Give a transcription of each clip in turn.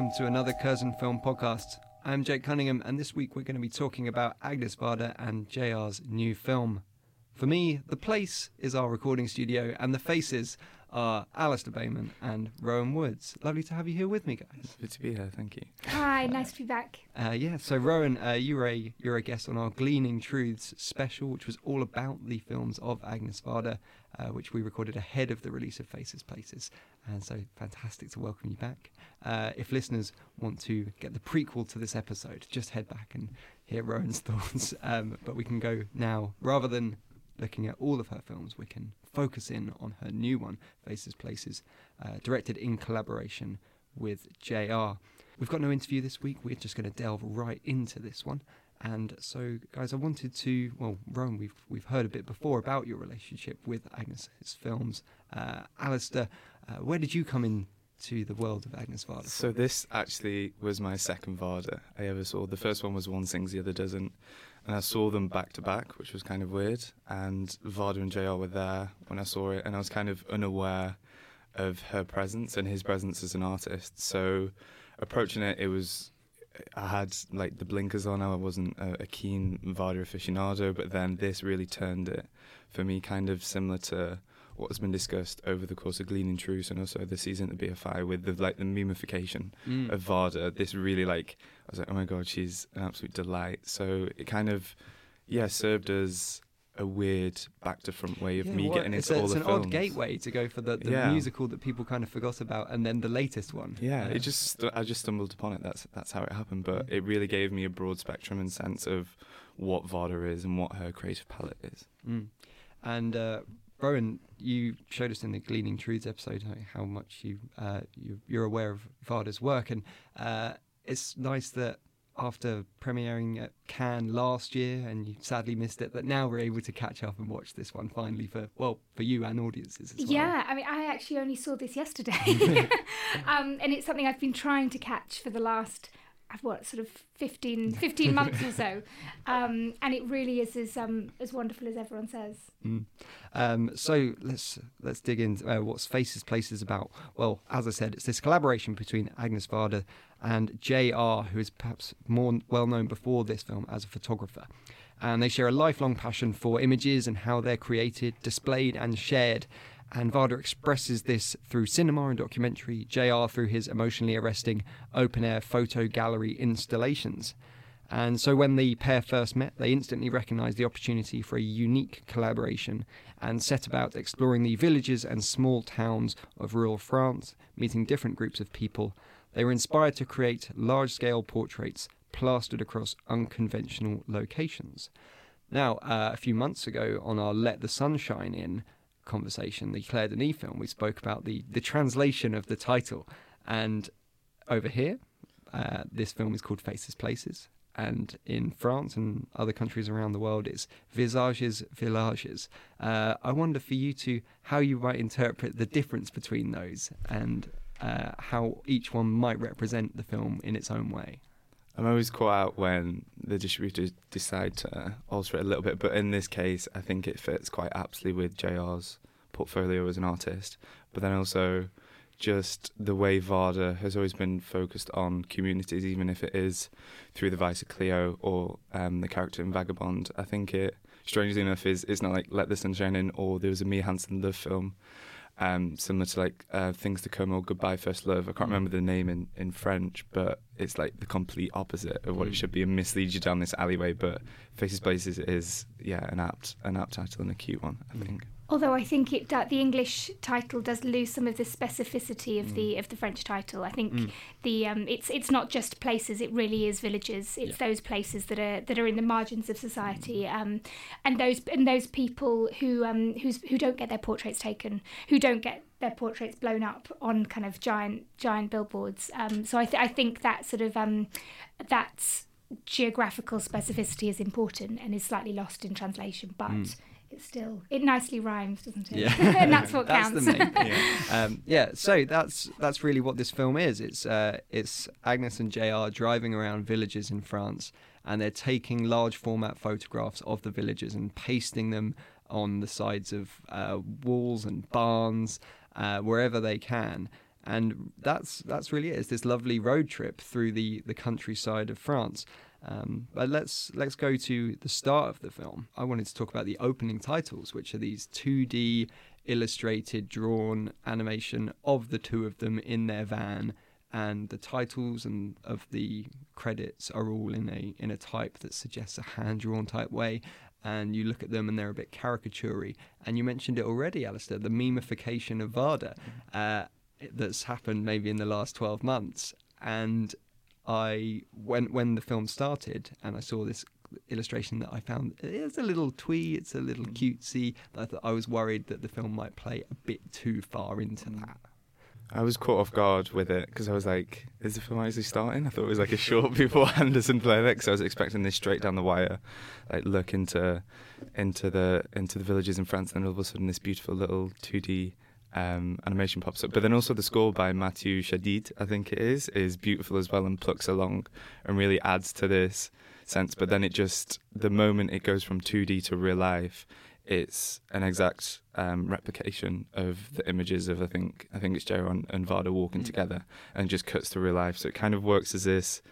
Welcome to another Curzon Film Podcast. I'm Jake Cunningham, and this week we're going to be talking about Agnes Varda and JR's new film. For me, the place is our recording studio, and the faces are Alasdair Bayman and Rowan Woods. Lovely to have you here with me, guys. Good to be here, thank you. Hi, nice to be back. Uh, yeah, so Rowan, uh, you were a you're a guest on our Gleaning Truths special, which was all about the films of Agnes Varda, uh, which we recorded ahead of the release of Faces Places, and so fantastic to welcome you back. Uh, if listeners want to get the prequel to this episode, just head back and hear Rowan's thoughts. Um, but we can go now, rather than looking at all of her films, we can focus in on her new one, Faces Places, uh, directed in collaboration with JR. We've got no interview this week. We're just going to delve right into this one. And so, guys, I wanted to well, Rowan, we've we've heard a bit before about your relationship with Agnes's films. Uh, Alasdair, uh, where did you come in to the world of Agnes Varda? So this actually was my second Varda I ever saw. The first one was One Sings, the other doesn't. And I saw them back to back, which was kind of weird. And Varda and JR were there when I saw it, and I was kind of unaware of her presence and his presence as an artist. So approaching it, it was I had like the blinkers on. I wasn't a, a keen Varda aficionado, but then this really turned it for me, kind of similar to what has been discussed over the course of Gleaning Truths and also the season of the BFI with the like the mumification Mm. of Varda. This really like I was like, oh my god, she's an absolute delight. So it kind of yeah served as a weird back to front way of Yeah, me getting it's into a, all it's the an odd gateway to go for the, the Yeah. musical that people kind of forgot about, and then the latest one. Yeah, Uh, it just I just stumbled upon it. That's that's how it happened. But Yeah. it really gave me a broad spectrum and sense of what Varda is and what her creative palette is. Mm. And uh, Rowan, you showed us in the Gleaning Truths episode how, much you, uh, you you're aware of Varda's work, and uh, it's nice that after premiering at Cannes last year, and you sadly missed it, that now we're able to catch up and watch this one finally for well for you and audiences as well. Yeah, I mean, I actually only saw this yesterday, um, and it's something I've been trying to catch for the last, what, sort of 15, 15 months or so, um, and it really is as um, as wonderful as everyone says. Mm. Um, so let's let's dig into uh, what's Faces Places about. Well, as I said, it's this collaboration between Agnes Varda and JR, who is perhaps more well known before this film as a photographer. And they share a lifelong passion for images and how they're created, displayed, and shared. And Varda expresses this through cinema and documentary, JR through his emotionally arresting open air photo gallery installations. And so when the pair first met, they instantly recognised the opportunity for a unique collaboration and set about exploring the villages and small towns of rural France, meeting different groups of people. They were inspired to create large scale portraits plastered across unconventional locations. Now, uh, a few months ago on our Let the Sun Shine In conversation, the Claire Denis film, we spoke about the, the translation of the title. And over here, uh, this film is called Faces Places. And in France and other countries around the world, it's Visages Villages. Uh, I wonder for you two how you might interpret the difference between those and uh, how each one might represent the film in its own way. I'm always caught out when the distributors decide to alter it a little bit, but in this case, I think it fits quite aptly with JR's portfolio as an artist. But then also, just the way Varda has always been focused on communities, even if it is through the Vice of Cleo or um, the character in Vagabond. I think it, strangely enough, is it's not like Let the Sun Shine In or there was a Mia Hansen-Løve film um, similar to like uh, Things to Come or Goodbye First Love. I can't mm. remember the name in, in French, but it's like the complete opposite of what mm. it should be and misleads you down this alleyway. But Faces Places is yeah an apt an apt title and a cute one, I mm. think. Although I think it uh, the English title does lose some of the specificity of mm. the of the French title. I think mm. the um, it's it's not just places; it really is villages. It's yeah. those places that are that are in the margins of society, um, and those and those people who um, who's, who don't get their portraits taken, who don't get their portraits blown up on kind of giant giant billboards. Um, so I th- I think that sort of um, that geographical specificity is important and is slightly lost in translation, but. Mm it still it nicely rhymes, doesn't it? Yeah, and that's what that's counts. The main thing. yeah. Um, yeah, so that's that's really what this film is. It's uh, it's Agnes and JR driving around villages in France, and they're taking large format photographs of the villages and pasting them on the sides of uh, walls and barns uh, wherever they can. And that's that's really it. It's this lovely road trip through the, the countryside of France. Um, but let's let's go to the start of the film. I wanted to talk about the opening titles, which are these 2D illustrated, drawn animation of the two of them in their van, and the titles and of the credits are all in a in a type that suggests a hand drawn type way. And you look at them and they're a bit caricaturey. And you mentioned it already, Alasdair, the memification of Varda mm-hmm. uh, that's happened maybe in the last 12 months. And I when when the film started and I saw this illustration that I found it's a little twee, it's a little mm. cutesy. I thought I was worried that the film might play a bit too far into mm. that. I was caught off guard with it because I was like, "Is the film actually starting?" I thought it was like a short before Anderson played it, because I was expecting this straight down the wire, like look into into the into the villages in France, and then all of a sudden this beautiful little two D um, animation pops up. But then also the score by Mathieu Chédid, I think it is, is beautiful as well and plucks along and really adds to this sense. But then it just, the moment it goes from 2D to real life, it's an exact um, replication of the images of I think I think it's and, and Varda walking mm. together and just cuts to real life. So it kind of works as this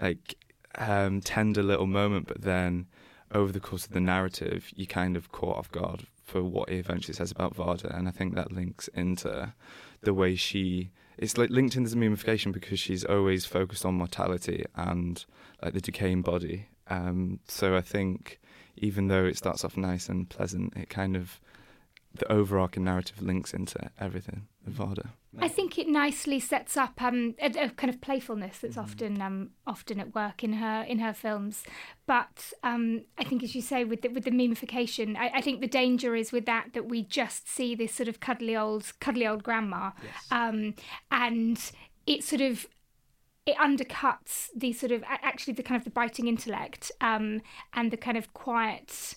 like um, tender little moment, but then over the course of the narrative, you kind of caught off guard for what he eventually says about Varda, and I think that links into the way she. It's like linked into memification because she's always focused on mortality and like the decaying body. Um, so I think even though it starts off nice and pleasant, it kind of the overarching narrative links into everything of Varda. I think it nicely sets up um, a, a kind of playfulness that's mm. often um, often at work in her in her films. But um, I think, as you say, with the, with the memification, I, I, think the danger is with that that we just see this sort of cuddly old cuddly old grandma, yes. Um, and it sort of it undercuts the sort of actually the kind of the biting intellect um, and the kind of quiet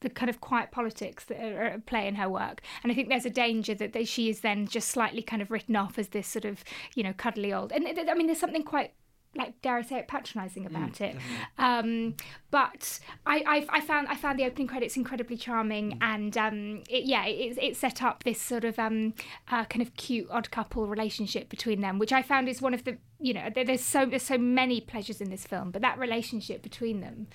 the kind of quiet politics that are at play in her work. And I think there's a danger that, she is then just slightly kind of written off as this sort of, you know, cuddly old. And I mean, there's something quite like dare I say it, patronising mm, about mm, it. Um, but I, I, I, found I found the opening credits incredibly charming, mm. and um, it, yeah, it, it set up this sort of um, uh, kind of cute odd couple relationship between them, which I found is one of the you know there's so there's so many pleasures in this film, but that relationship between them,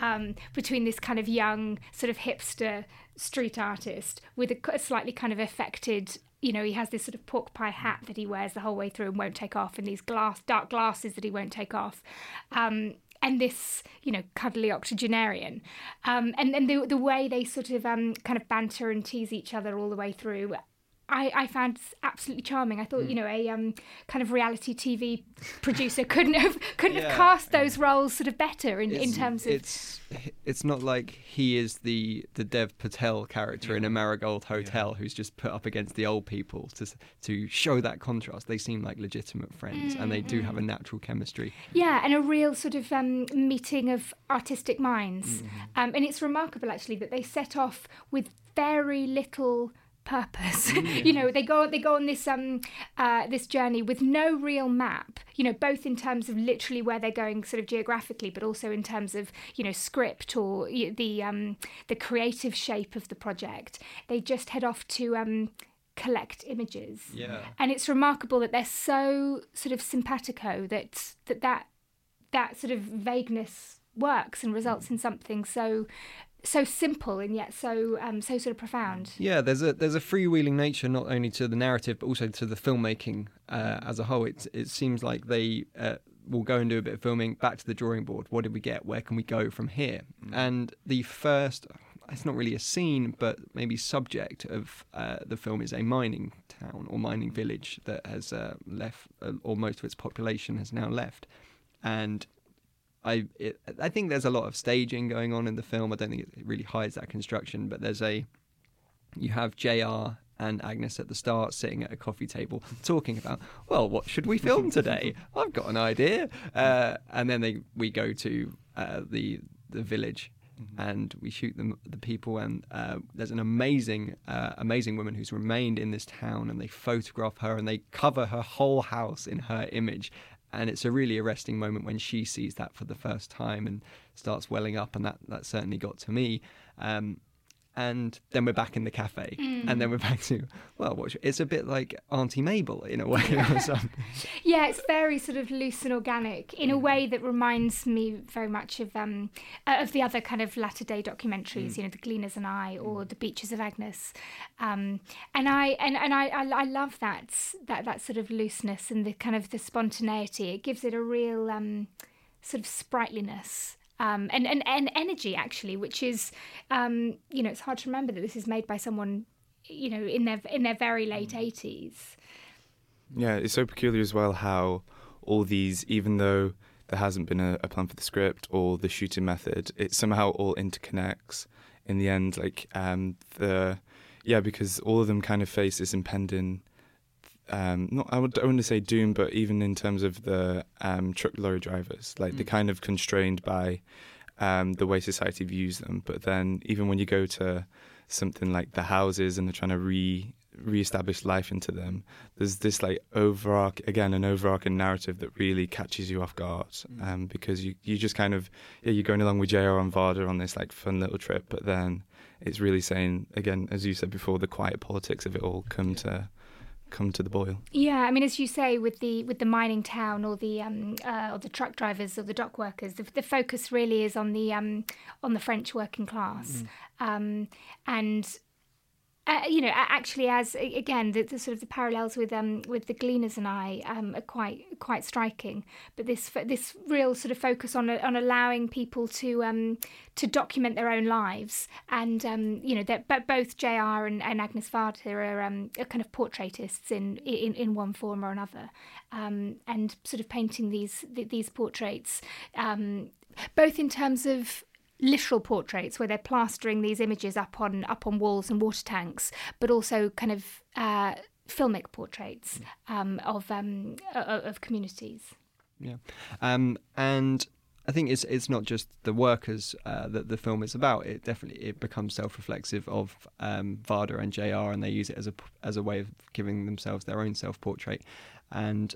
um, between this kind of young sort of hipster street artist with a, a slightly kind of affected you know, he has this sort of pork pie hat that he wears the whole way through and won't take off, and these glass dark glasses that he won't take off. Um, and this, you know, cuddly octogenarian, um, and then the the way they sort of um, kind of banter and tease each other all the way through, I, I found absolutely charming. I thought, mm. you know, a um, kind of reality TV producer couldn't have couldn't yeah. have cast those roles sort of better in, in terms of. It's it's not like he is the the Dev Patel character yeah. in a Marigold Hotel yeah. who's just put up against the old people to to show that contrast. They seem like legitimate friends, mm, and they do have a mm. natural chemistry. Yeah, and a real sort of um, meeting of artistic minds. Mm. Um, and it's remarkable actually that they set off with very little purpose. Mm. you know, they go they go on this um uh, this journey with no real map. You know, both in terms of literally where they're going, sort of geographically, but also in terms of you know script or the um the creative shape of the project. They just head off to um collect images. Yeah. And it's remarkable that they're so sort of simpatico that that that, that sort of vagueness works and results in something so so simple and yet so um, so sort of profound. Yeah, there's a there's a freewheeling nature not only to the narrative but also to the filmmaking uh, as a whole. It it seems like they uh, will go and do a bit of filming, back to the drawing board. What did we get? Where can we go from here? And the first, it's not really a scene, but maybe subject of uh, the film is a mining town or mining village that has uh, left, uh, or most of its population has now left, and I it, I think there's a lot of staging going on in the film. I don't think it really hides that construction, but there's a you have JR and Agnes at the start sitting at a coffee table talking about, well, what should we film today? I've got an idea, uh, and then they we go to uh, the the village. And we shoot them, the people, and uh, there's an amazing, uh, amazing woman who's remained in this town, and they photograph her and they cover her whole house in her image, and it's a really arresting moment when she sees that for the first time and starts welling up and that that certainly got to me. Um, and then we're back in the cafe and then we're back to well what it's a bit like auntie mabel in a way or something Yeah, it's very sort of loose and organic in a way that reminds me very much of um uh, of the other kind of latter day documentaries, you know, The Gleaners and I or The Beaches of Agnes. Um, and I and, and I, I I love that that that sort of looseness and the kind of the spontaneity. It gives it a real um sort of sprightliness. Um, and, and, and energy actually, which is, um, you know, it's hard to remember that this is made by someone, you know, in their in their very late eighties. Yeah, it's so peculiar as well how all these, even though there hasn't been a, a plan for the script or the shooting method, it somehow all interconnects in the end. Like um, the, yeah, because all of them kind of face this impending, um, not I would I wouldn't say doom, but even in terms of the um, truck lorry drivers, like they're kind of constrained by um, the way society views them. But then even when you go to something like the houses and they're trying to re re-establish life into them there's this like overarch again an overarching narrative that really catches you off guard um, because you you just kind of yeah you're going along with JR and Varda on this like fun little trip but then it's really saying again as you said before the quiet politics of it all come to come to the boil Yeah, I mean, as you say, with the with the mining town or the um, uh, or the truck drivers or the dock workers, the, the focus really is on the um, on the French working class, um, and. Uh, you know, actually, as again, the, the sort of the parallels with um with the Gleaners and I um are quite quite striking. But this this real sort of focus on on allowing people to um to document their own lives, and um you know that but both JR and, and Agnes Varda are um are kind of portraitists in in in one form or another, um and sort of painting these these portraits, um both in terms of literal portraits where they're plastering these images up on up on walls and water tanks, but also kind of uh, filmic portraits um, of um, of communities. Yeah, um, and I think it's it's not just the workers uh, that the film is about. It definitely it becomes self-reflexive of um, Varda and JR and they use it as a as a way of giving themselves their own self-portrait, and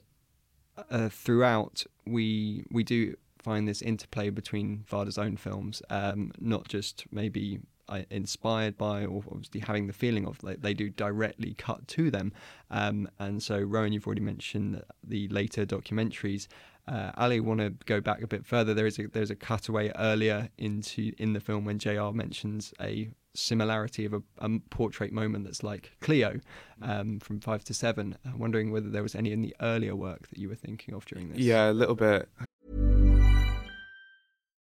uh, throughout we we do find this interplay between Varda's own films, um, not just maybe uh, inspired by or obviously having the feeling of like they do directly cut to them. Um, and so Rowan you've already mentioned the later documentaries. Uh, Ali want to go back a bit further? There is a there's a cutaway earlier into in the film when JR mentions a similarity of a, a portrait moment that's like Cleo um, from 5 to 7 I'm wondering whether there was any in the earlier work that you were thinking of during this. Yeah a little bit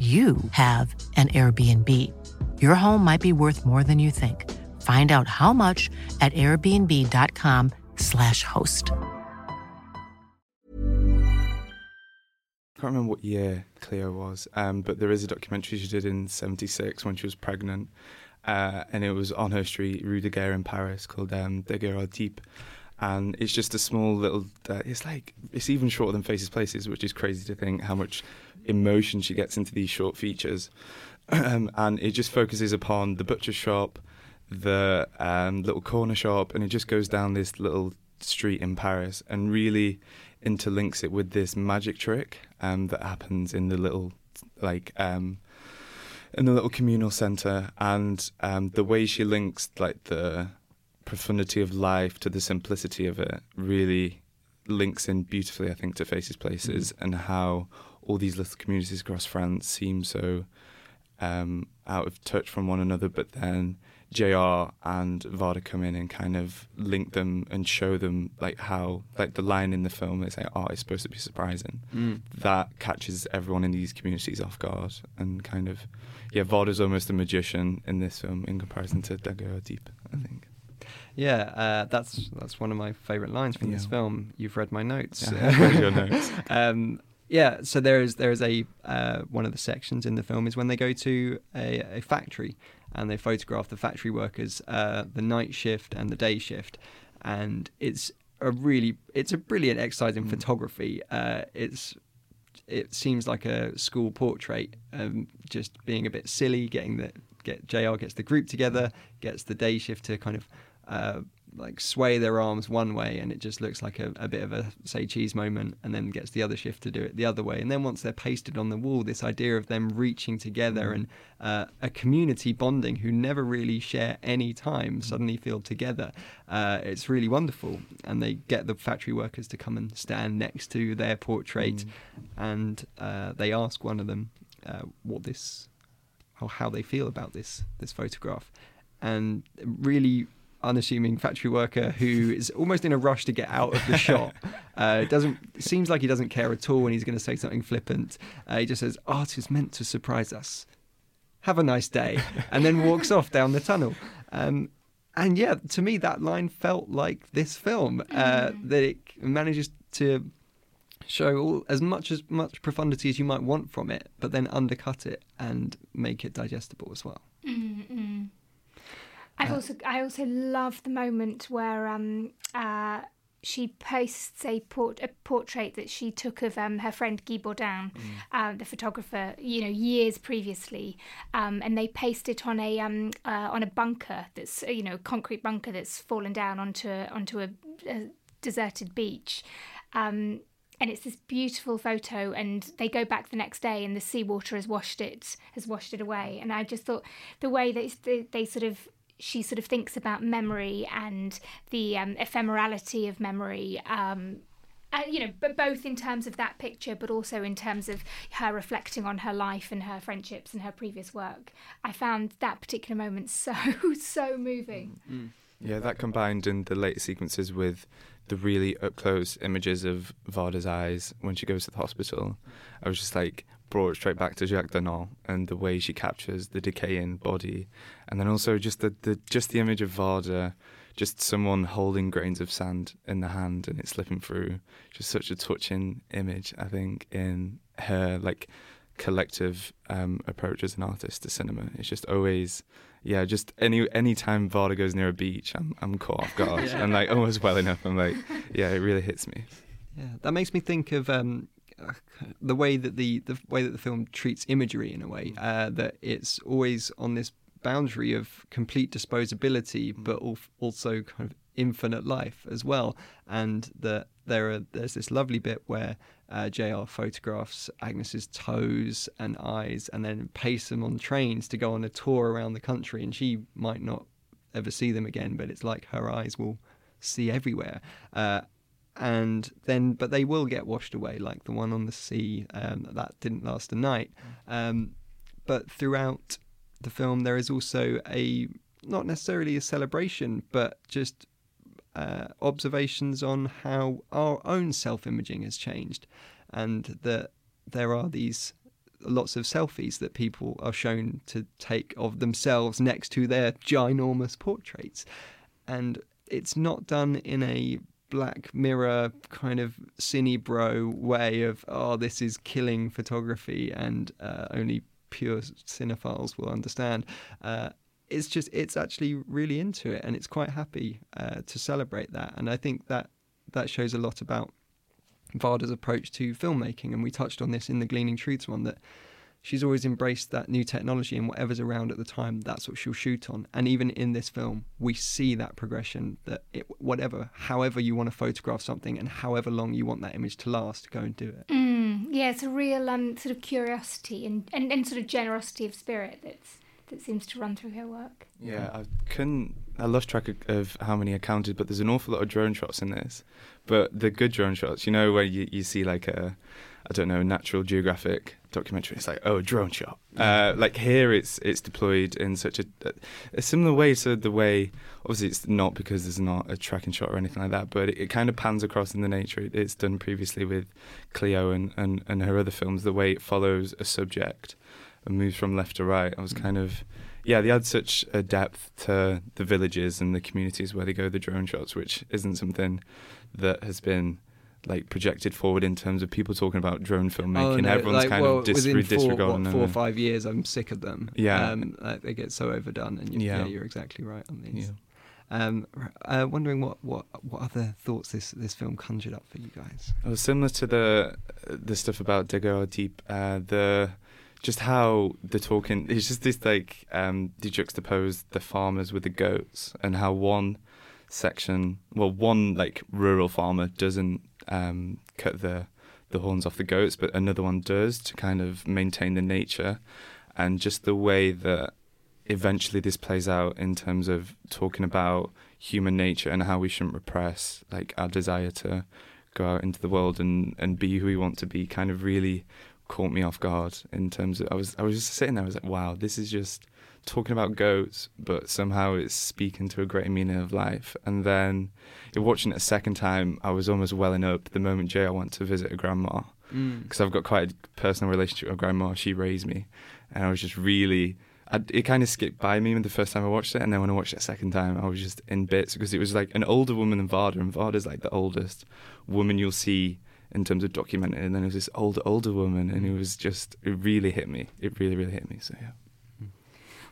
you have an Airbnb. Your home might be worth more than you think. Find out how much at airbnb.com/slash host. I can't remember what year Cleo was, um, but there is a documentary she did in '76 when she was pregnant, uh, and it was on her street, Rue Daguerre in Paris, called um, Daguerreotype. And it's just a small little. Uh, it's like it's even shorter than Faces Places, which is crazy to think how much emotion she gets into these short features. um, and it just focuses upon the butcher shop, the um, little corner shop, and it just goes down this little street in Paris and really interlinks it with this magic trick um, that happens in the little like um, in the little communal center and um, the way she links like the profundity of life to the simplicity of it really links in beautifully I think to Faces Places and how all these little communities across France seem so um, out of touch from one another but then JR and Varda come in and kind of link them and show them like how like the line in the film is like oh it's supposed to be surprising. Mm. that catches everyone in these communities off guard and kind of yeah Varda's almost a magician in this film in comparison to Daguerreotype I think Yeah, uh, that's that's one of my favourite lines from this film. You've read my notes. Yeah, read your notes. um, yeah, so there is there is a uh, one of the sections in the film is when they go to a, a factory and they photograph the factory workers, uh, the night shift and the day shift, and it's a really it's a brilliant exercise in photography. Uh, it's it seems like a school portrait, um, just being a bit silly, getting the get JR gets the group together, gets the day shift to kind of uh, like sway their arms one way, and it just looks like a, a bit of a say cheese moment, and then gets the other shift to do it the other way, and then once they're pasted on the wall, this idea of them reaching together and uh, a community bonding who never really share any time suddenly feel together. Uh, it's really wonderful, and they get the factory workers to come and stand next to their portrait, and uh, they ask one of them uh, what this, or how they feel about this this photograph, and really unassuming factory worker who is almost in a rush to get out of the shop. Uh, doesn't seems like he doesn't care at all when he's going to say something flippant. Uh, he just says, "Art is meant to surprise us. Have a nice day," and then walks off down the tunnel. Um, and yeah, to me, that line felt like this film. Uh, that it manages to show all, as much as much profundity as you might want from it, but then undercut it and make it digestible as well. Mm-mm. I've also I also love the moment where um uh she posts a port a portrait that she took of um, her friend Guy Bourdin, uh, the photographer, you know, years previously, um, and they paste it on a um, uh, on a bunker that's uh, you know concrete bunker that's fallen down onto onto a, a deserted beach. Um, and it's this beautiful photo and they go back the next day and the seawater has washed it has washed it away. And i just thought the way that they, they sort of she sort of thinks about memory and the um, ephemerality of memory um, uh, you know, but both in terms of that picture, but also in terms of her reflecting on her life and her friendships and her previous work. I found that particular moment so, so moving. Yeah, that combined in the later sequences with the really up close images of Varda's eyes when she goes to the hospital. I was just like brought straight back to Jacquot de Nantes and the way she captures the decaying body, and then also just the, the just the image of Varda, just someone holding grains of sand in the hand and it slipping through. Just such a touching image, I think, in her like collective um, approach as an artist to cinema. It's just always yeah, just any any time Varda goes near a beach, I'm I'm caught off guard. Yeah. I'm like almost well enough. I'm like, yeah, it really hits me. Yeah, that makes me think of um, the way that the the way that the film treats imagery in a way uh, that it's always on this boundary of complete disposability, but also kind of infinite life as well, and that there are there's this lovely bit where uh, JR photographs Agnes's toes and eyes, and then pastes them on trains to go on a tour around the country, and she might not ever see them again, but it's like her eyes will see everywhere. Uh, and then, but they will get washed away, like the one on the sea um, that didn't last a night. Um, but throughout the film, there is also a not necessarily a celebration, but just uh, observations on how our own self imaging has changed, and that there are these lots of selfies that people are shown to take of themselves next to their ginormous portraits. And it's not done in a black mirror kind of cine bro way of, oh, this is killing photography and uh, only pure cinephiles will understand. Uh, it's just it's actually really into it and it's quite happy uh, to celebrate that and i think that that shows a lot about varda's approach to filmmaking and we touched on this in the gleaning truths one that she's always embraced that new technology and whatever's around at the time that's what she'll shoot on and even in this film we see that progression that it, whatever however you want to photograph something and however long you want that image to last go and do it mm, yeah it's a real um, sort of curiosity and, and, and sort of generosity of spirit that's that seems to run through her work. Yeah, I couldn't. I lost track of, of, how many I counted, but there's an awful lot of drone shots in this. But the good drone shots, you know, where you, you see like a, I don't know, Natural Geographic documentary. It's like, oh, a drone shot. Uh, like here, it's it's deployed in such a, a similar way to the way. Obviously, it's not because there's not a tracking shot or anything like that, but it, it kind of pans across in the nature. It, it's done previously with Cleo and, and, and her other films. The way it follows a subject and moves from left to right. I was kind of, yeah, they add such a depth to the villages and the communities where they go the drone shots, which isn't something that has been like projected forward in terms of people talking about drone filmmaking. Oh, no, Everyone's like, kind well, of dis- within four, disregarding what, four or five years. I'm sick of them. Yeah, um, like they get so overdone, and you, yeah. yeah. you're exactly right on these. Yeah. Um, uh, wondering what, what what other thoughts this, this film conjured up for you guys. It was similar to the the stuff about Daguerreotype. Uh, the just how the talking it's just this like um they juxtapose the farmers with the goats and how one section. Well one like rural farmer doesn't um cut the the horns off the goats but another one does to kind of maintain the nature. And just the way that eventually this plays out in terms of talking about human nature and how we shouldn't repress like our desire to go out into the world and and be who we want to be kind of really caught me off guard in terms of I was I was just sitting there I was like wow this is just talking about goats but somehow it's speaking to a greater meaning of life and then watching it a second time I was almost welling up the moment JR went to visit a grandma because mm. I've got quite a personal relationship with grandma she raised me and I was just really I, it kind of skipped by me when the first time I watched it, and then when I watched it a second time, I was just in bits because it was like an older woman than Varda, and Varda's like the oldest woman you'll see in terms of documenting. And then it was this older, older woman, and it was just, it really hit me. It really, really hit me. So, yeah.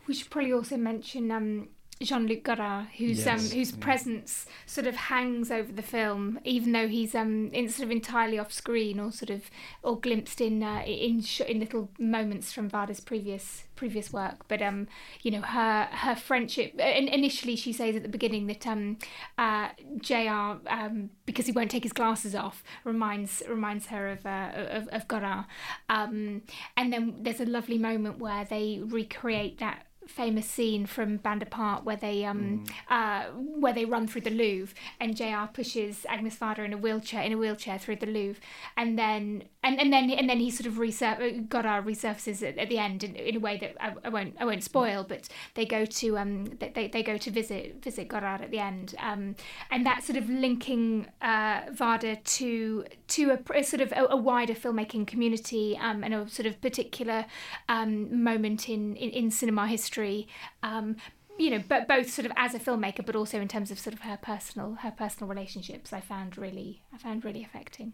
We should probably also mention um, Jean-Luc Godard, whose um, yes. um, whose yeah. presence sort of hangs over the film, even though he's um in sort of entirely off screen or sort of or glimpsed in uh, in sh- in little moments from Varda's previous previous work. But um you know her her friendship. Uh, initially, she says at the beginning that um uh, JR Um, because he won't take his glasses off reminds reminds her of uh, of, of Godard. Um, and then there's a lovely moment where they recreate that famous scene from Bande à part where they um mm. uh, where they run through the Louvre and JR pushes Agnes Varda in a wheelchair in a wheelchair through the Louvre and then and, and then and then he sort of resur- our resurfaces at, at the end in, in, a way that I, I, won't I won't spoil but they go to um they, they go to visit visit Godard at the end. Um and that sort of linking uh, Varda to to a, a sort of a, a, wider filmmaking community um and a sort of particular um moment in, in, in cinema history history um, you know but both sort of as a filmmaker but also in terms of sort of her personal her personal relationships i found really i found really affecting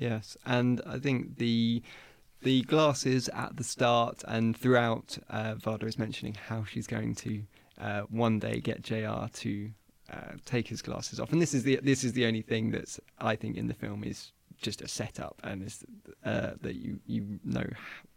yes and i think the the glasses at the start and throughout uh, Varda is mentioning how she's going to uh, one day get JR to uh, take his glasses off and this is the this is the only thing that's I think in the film is just a setup and is uh, that you you know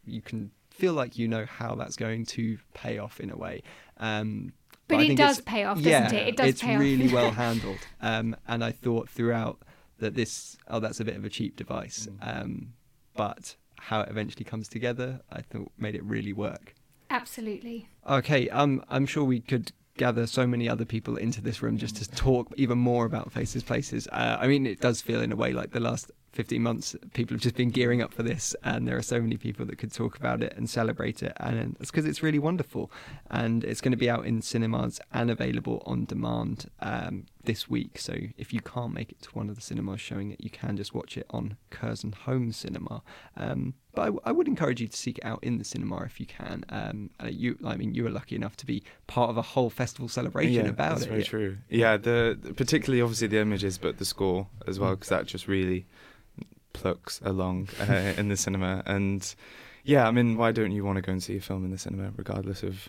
you can feel like you know how that's going to pay off in a way. Um, But I it does pay off, doesn't yeah, it? It does it's pay off. It's really well handled. Um, and I thought throughout that this, oh, that's a bit of a cheap device. Mm. Um, but how it eventually comes together, I thought made it really work. Absolutely. Okay, um, I'm sure we could gather so many other people into this room just to talk even more about Faces Places. Uh, I mean, it does feel in a way like the last 15 months people have just been gearing up for this, and there are so many people that could talk about it and celebrate it, and it's because it's really wonderful. And it's going to be out in cinemas and available on demand um, this week. So if you can't make it to one of the cinemas showing it, you can just watch it on Curzon Home Cinema. Um, but I, w- I would encourage you to seek it out in the cinema if you can. Um, you, I mean, you were lucky enough to be part of a whole festival celebration yeah, about that's it. That's very Yeah. true. Yeah, the particularly obviously the images, but the score as Mm. well, because that just really plucks along uh, in the cinema. And yeah, I mean, why don't you want to go and see a film in the cinema, regardless of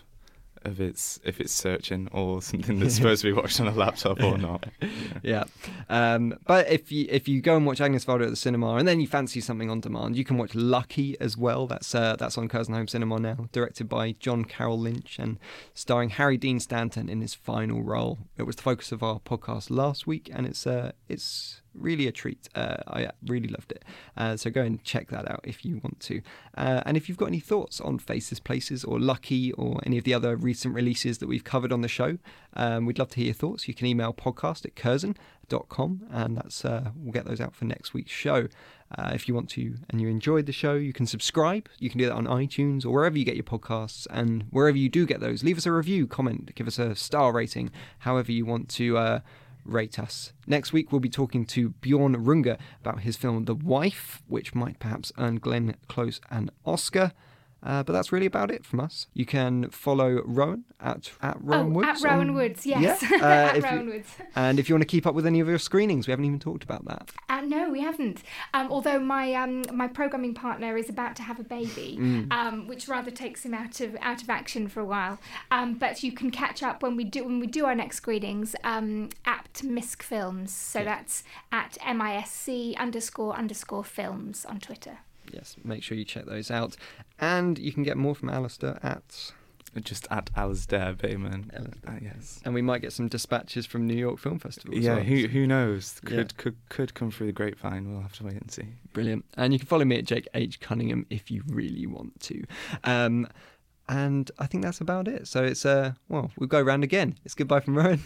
of its if it's searching or something that's supposed to be watched on a laptop or not? Yeah, um, but if you if you go and watch Agnes Varda at the cinema and then you fancy something on demand, you can watch Lucky as well. That's uh, that's on Curzon Home Cinema now, directed by John Carroll Lynch and starring Harry Dean Stanton in his final role. It was the focus of our podcast last week, and it's uh, it's really a treat. Uh, I really loved it. Uh, so go and check that out if you want to. Uh, and if you've got any thoughts on Faces Places or Lucky or any of the other recent releases that we've covered on the show, um, we'd love to hear your thoughts. You can email podcast at curzon.com and that's uh, we'll get those out for next week's show. Uh, if you want to and you enjoyed the show, you can subscribe. You can do that on iTunes or wherever you get your podcasts. And wherever you do get those, leave us a review, comment, give us a star rating, however you want to uh, rate us. Next week, we'll be talking to Bjorn Runge about his film The Wife, which might perhaps earn Glenn Close an Oscar. Uh, but that's really about it from us. You can follow Rowan at, at Rowan oh, Woods. at Rowan on- Woods, yes. Yeah, uh, at if you- Rowan Woods. And if you want to keep up with any of your screenings, we haven't even talked about that. Uh, no, we haven't. Um, although my um, my programming partner is about to have a baby, Mm. um, which rather takes him out of out of action for a while. Um, but you can catch up when we do when we do our next screenings um, at Misc Films. So that's at misc underscore underscore films on Twitter. Yes, make sure you check those out. And you can get more from Alasdair at. Just at Alasdair Bayman. Alasdair. Uh, yes. And we might get some dispatches from New York Film Festival. as Yeah, well. who who knows? Yeah. Could could could come through the grapevine. We'll have to wait and see. Brilliant. And you can follow me at Jake H. Cunningham if you really want to. Um, and I think that's about it. So it's, uh, well, we'll go round again. It's goodbye from Rowan.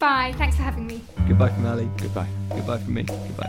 Bye. Thanks for having me. goodbye from Ali. Goodbye. Goodbye from me. Goodbye.